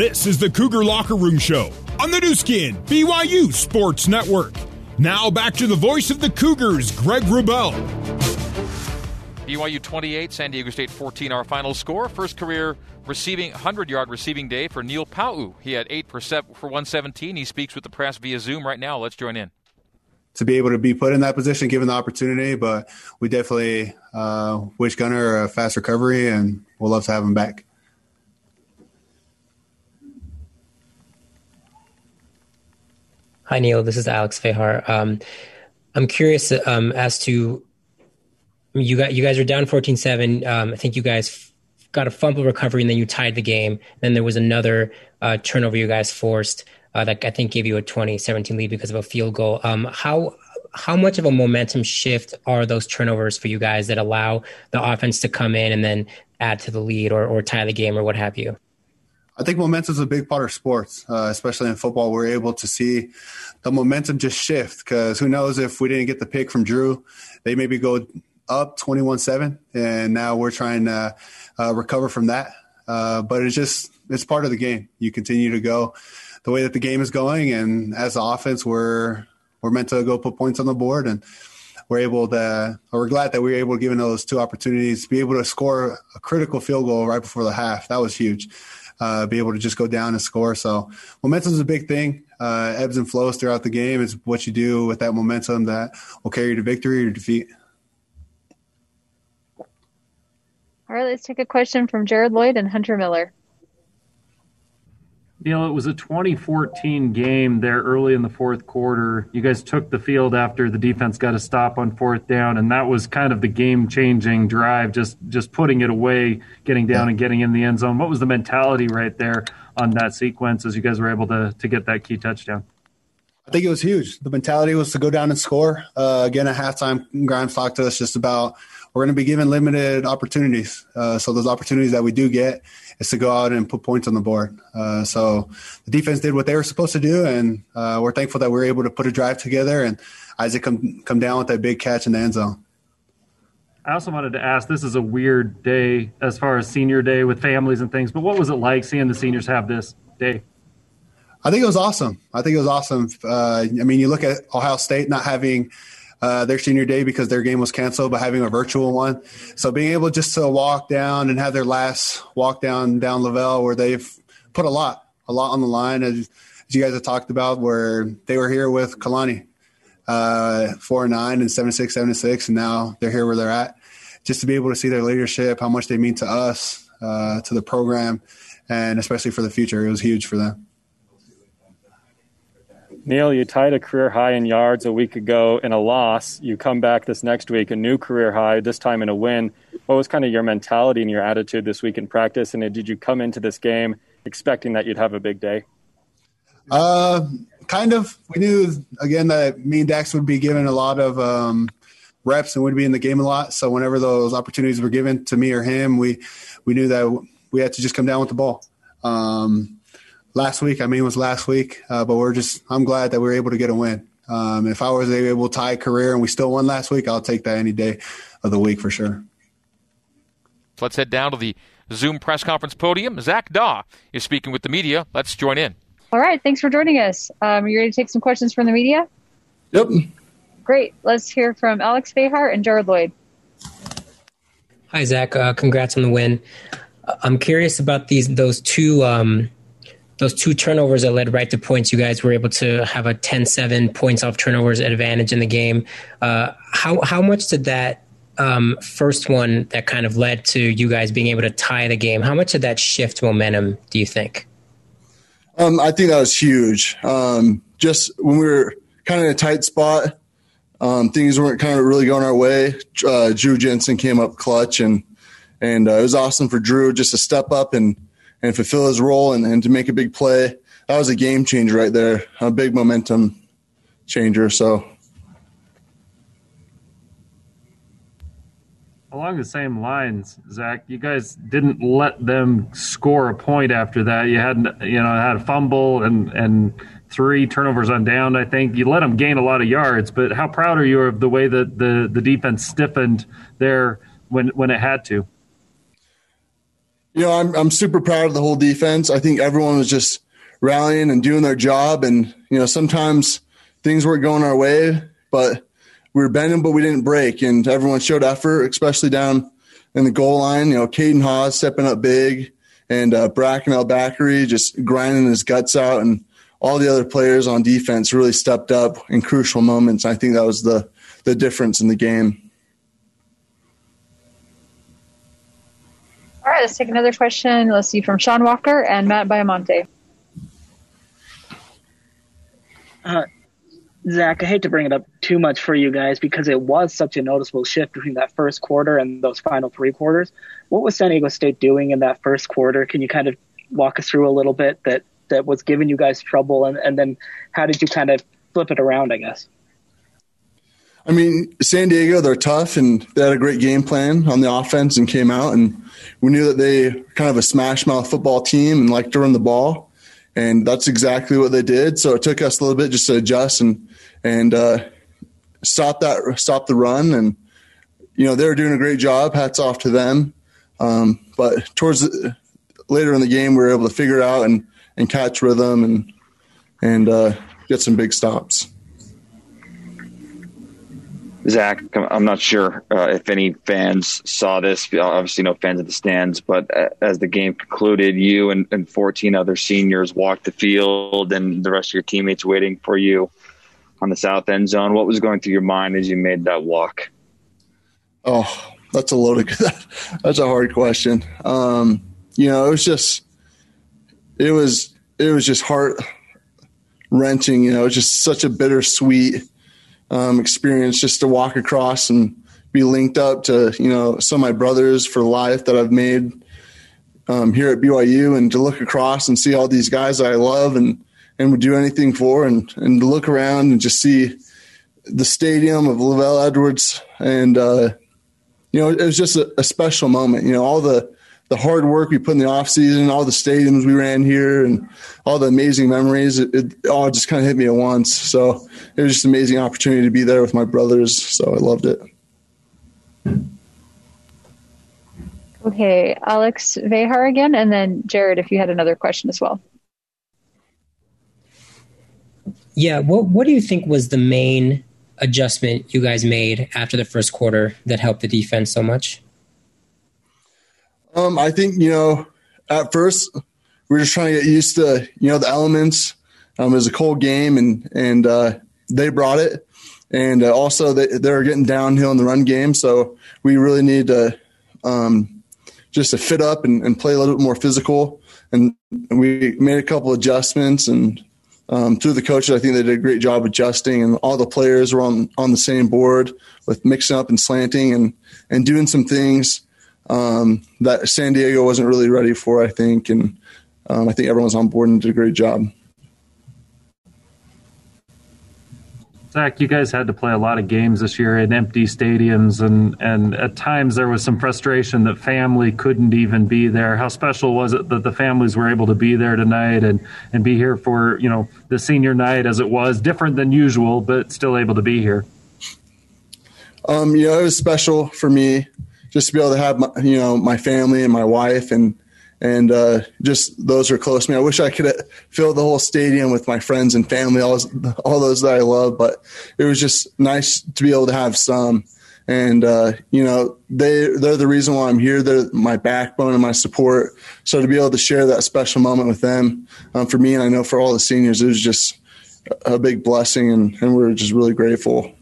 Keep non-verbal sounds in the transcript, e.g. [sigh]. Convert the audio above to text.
This is the Cougar Locker Room Show on the Nu Skin, BYU Sports Network. Now back to the voice of the Cougars, Greg Wrubell. BYU 28, San Diego State 14, our final score. First career receiving 100 yard receiving day for Neil Pau'u. He had 8 for, for 117. He speaks with the press via Zoom right now. Let's join in. To be able to be put in that position, given the opportunity, but we definitely uh, wish Gunner a fast recovery and we'll love to have him back. Hi, Neil. This is Alex Vejar. Um, I'm curious um, as to you got you guys are down 14-7. Um, I think you guys got a fumble recovery and then you tied the game. Then there was another uh, turnover you guys forced uh, that I think gave you a 20-17 lead because of a field goal. Um, how how much of a momentum shift are those turnovers for you guys that allow the offense to come in and then add to the lead or, or tie the game or what have you? I think momentum is a big part of sports, uh, especially in football. We're able to see the momentum just shift because who knows if we didn't get the pick from Drew, they maybe go up 21 7, and now we're trying to uh, recover from that. Uh, but it's just, it's part of the game. You continue to go the way that the game is going, and as the offense, we're, we're meant to go put points on the board and we're able to, or we're glad that we were able to give those two opportunities, to be able to score a critical field goal right before the half. That was huge uh, be able to just go down and score. So momentum is a big thing. Uh, ebbs and flows throughout the game is what you do with that momentum that will carry you to victory or defeat. All right, let's take a question from Jared Lloyd and Hunter Miller. Neil, it was a 2014 game there early in the fourth quarter. You guys took the field after the defense got a stop on fourth down, and that was kind of the game-changing drive, just just putting it away, getting down and getting in the end zone. What was the mentality right there on that sequence as you guys were able to to get that key touchdown? I think it was huge. The mentality was to go down and score. Uh, again, at halftime, Grimes talked to us just about we're going to be given limited opportunities. Uh, so those opportunities that we do get is to go out and put points on the board. Uh, so the defense did what they were supposed to do, and uh, we're thankful that we are able to put a drive together and Isaac come come down with that big catch in the end zone. I also wanted to ask this is a weird day as far as senior day with families and things, but what was it like seeing the seniors have this day? I think it was awesome. I think it was awesome. Uh, I mean, you look at Ohio State not having uh, their senior day because their game was canceled, but having a virtual one. So being able just to walk down and have their last walk down down LaVell where they've put a lot, a lot on the line, as, as you guys have talked about, where they were here with Kalani, uh, four and nine and seven six, seven six, and now they're here where they're at. Just to be able to see their leadership, how much they mean to us, uh, to the program, and especially for the future, it was huge for them. Neil, you tied a career high in yards a week ago in a loss. You come back this next week, a new career high, this time in a win. What was kind of your mentality and your attitude this week in practice? And did you come into this game expecting that you'd have a big day? Uh, kind of. We knew, again, that me and Dax would be given a lot of um, reps and would be in the game a lot. So whenever those opportunities were given to me or him, we, we knew that we had to just come down with the ball. Um, last week. I mean, it was last week, uh, but we're just, I'm glad that we were able to get a win. Um, if I was able to tie a career and we still won last week, I'll take that any day of the week for sure. So let's head down to the Zoom press conference podium. Zach Dawe is speaking with the media. Let's join in. All right. Thanks for joining us. Um, are you ready to take some questions from the media? Yep. Great. Let's hear from Alex Vejar and Jared Lloyd. Hi, Zach. Uh, congrats on the win. I'm curious about these those two um, those two turnovers that led right to points, you guys were able to have a 10-7 points off turnovers advantage in the game. Uh, how how much did that um, first one that kind of led to you guys being able to tie the game? How much did that shift momentum? Do you think? Um, I think that was huge. Um, just when we were kind of in a tight spot, um, things weren't kind of really going our way. Uh, Drew Jensen came up clutch, and and uh, it was awesome for Drew just to step up and and fulfill his role and, and to make a big play. That was a game changer right there, a big momentum changer. So, along the same lines, Zach, you guys didn't let them score a point after that. You had you know had a fumble and and three turnovers on down. I think you let them gain a lot of yards. But how proud are you of the way that the the defense stiffened there when when it had to? You know, I'm I'm super proud of the whole defense. I think everyone was just rallying and doing their job, and you know, sometimes things weren't going our way, but we were bending, but we didn't break, and everyone showed effort, especially down in the goal line. You know, Caden Haws stepping up big, and uh, Bracken El-Bakri just grinding his guts out, and all the other players on defense really stepped up in crucial moments. I think that was the the difference in the game. Right, let's take another question. Let's see from Sean Walker and Matt Baiamonte. Uh, Zach, I hate to bring it up too much for you guys because it was such a noticeable shift between that first quarter and those final three quarters. What was San Diego State doing in that first quarter? Can you kind of walk us through a little bit that, that was giving you guys trouble? And, and then how did you kind of flip it around, I guess? I mean, San Diego, they're tough and they had a great game plan on the offense and came out. And we knew that they kind of a smash mouth football team and liked to run the ball. And that's exactly what they did. So it took us a little bit just to adjust and, and, uh, stop that, stop the run. And, you know, they were doing a great job. Hats off to them. Um, but towards the, later in the game, we were able to figure it out and, and catch rhythm and, and, uh, get some big stops. Zach, I'm not sure uh, if any fans saw this. Obviously, no fans at the stands. But uh, as the game concluded, you and, and 14 other seniors walked the field, and the rest of your teammates waiting for you on the south end zone. What was going through your mind as you made that walk? Oh, that's a loaded. [laughs] that's a hard question. Um, you know, it was just, it was, it was just heart wrenching. You know, it was just such a bittersweet um, experience just to walk across and be linked up to you know some of my brothers for life that I've made um, here at BYU, and to look across and see all these guys that I love and and would do anything for, and and to look around and just see the stadium of LaVell Edwards, and uh, you know it was just a, a special moment. You know all the the hard work we put in the off season, all the stadiums we ran here, and all the amazing memories. It, it all just kind of hit me at once. So it was just an amazing opportunity to be there with my brothers. So I loved it. Okay, Alex Vejar again, and then Jared, if you had another question as well. Yeah, what what do you think was the main adjustment you guys made after the first quarter that helped the defense so much? Um, I think you know, at first we are just trying to get used to you know the elements. Um, it was a cold game, and and uh, they brought it, and uh, also they they're getting downhill in the run game, so we really need to um, just to fit up and, and, play a little bit more physical. And we made a couple adjustments, and um, through the coaches, I think they did a great job adjusting, and all the players were on on the same board with mixing up and slanting and and doing some things um, that San Diego wasn't really ready for, I think. And um, I think everyone's on board and did a great job. Zach, you guys had to play a lot of games this year in empty stadiums, and, and at times there was some frustration that family couldn't even be there. How special was it that the families were able to be there tonight and, and be here for you know the senior night as it was, different than usual, but still able to be here? Um, you know, it was special for me just to be able to have my, you know my family and my wife and and uh, just those who are close to me. I wish I could fill the whole stadium with my friends and family, all all those that I love. But it was just nice to be able to have some. And uh, you know they they're the reason why I'm here. They're my backbone and my support. So to be able to share that special moment with them, um, for me and I know for all the seniors, it was just a big blessing, and, and we're just really grateful.